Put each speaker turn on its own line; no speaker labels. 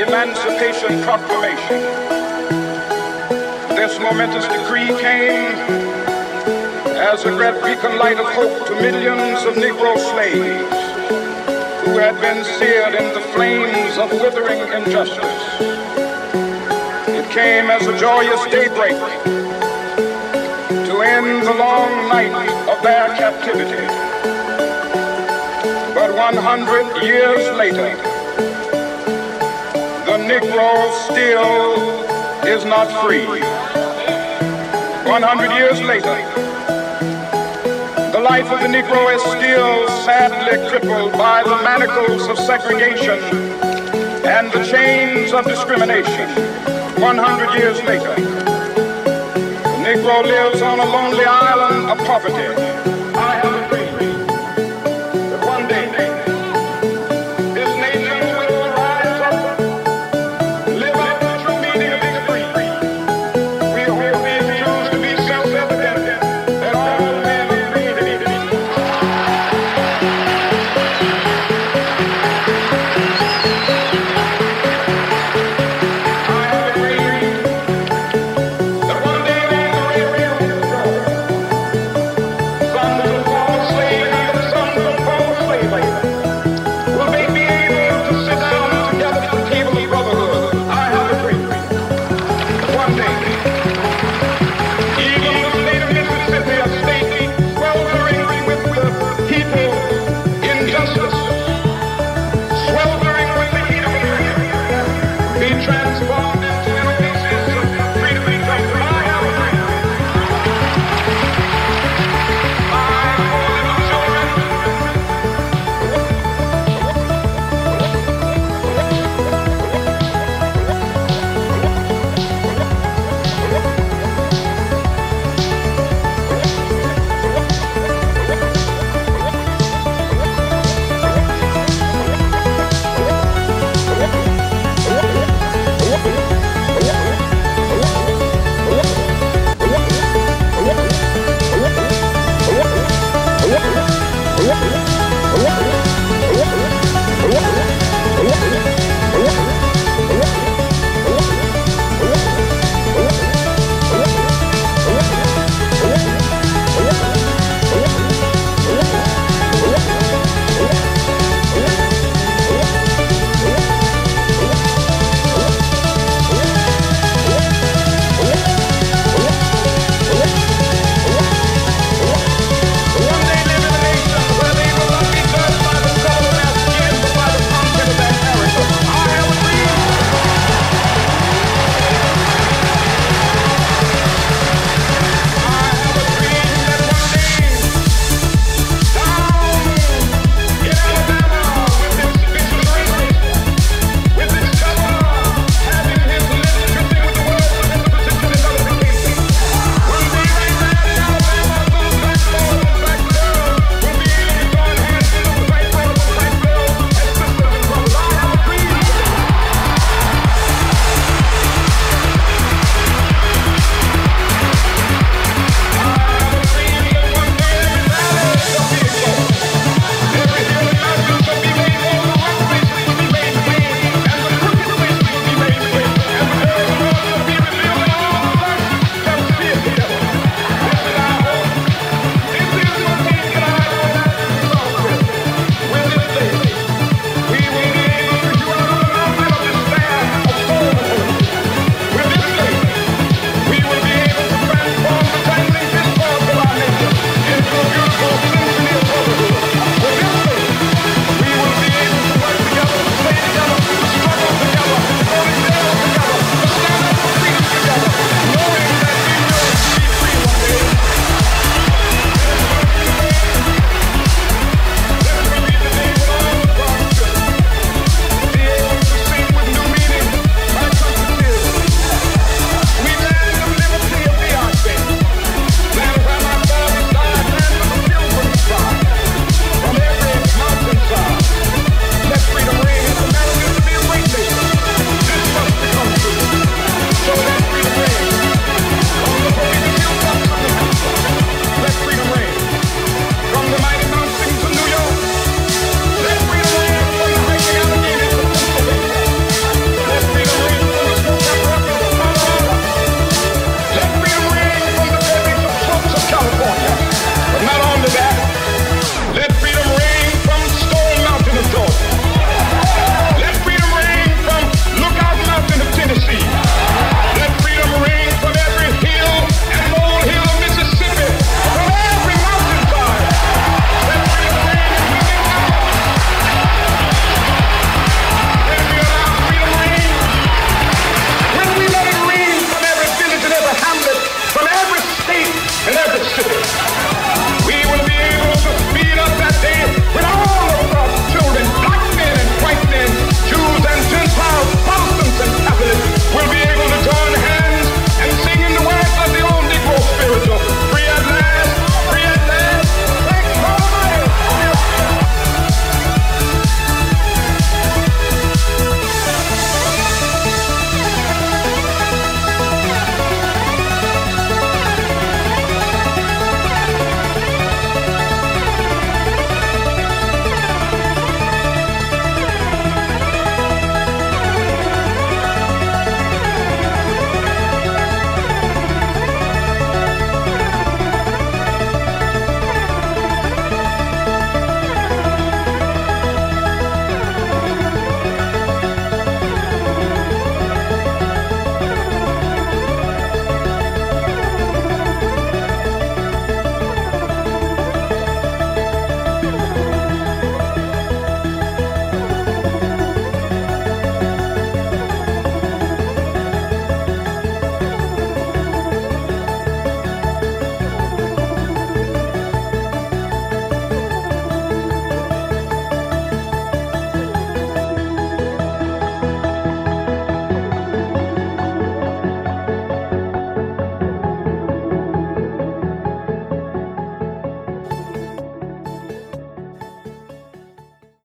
Emancipation Proclamation. This momentous decree came as a great beacon light of hope to millions of Negro slaves had been seared in the flames of withering injustice. It came as a joyous daybreak to end the long night of their captivity. But 100 years later, the Negro still is not free. 100 years later, life of the Negro is still sadly crippled by the manacles of segregation and the chains of discrimination. 100 years later, the Negro lives on a lonely island of poverty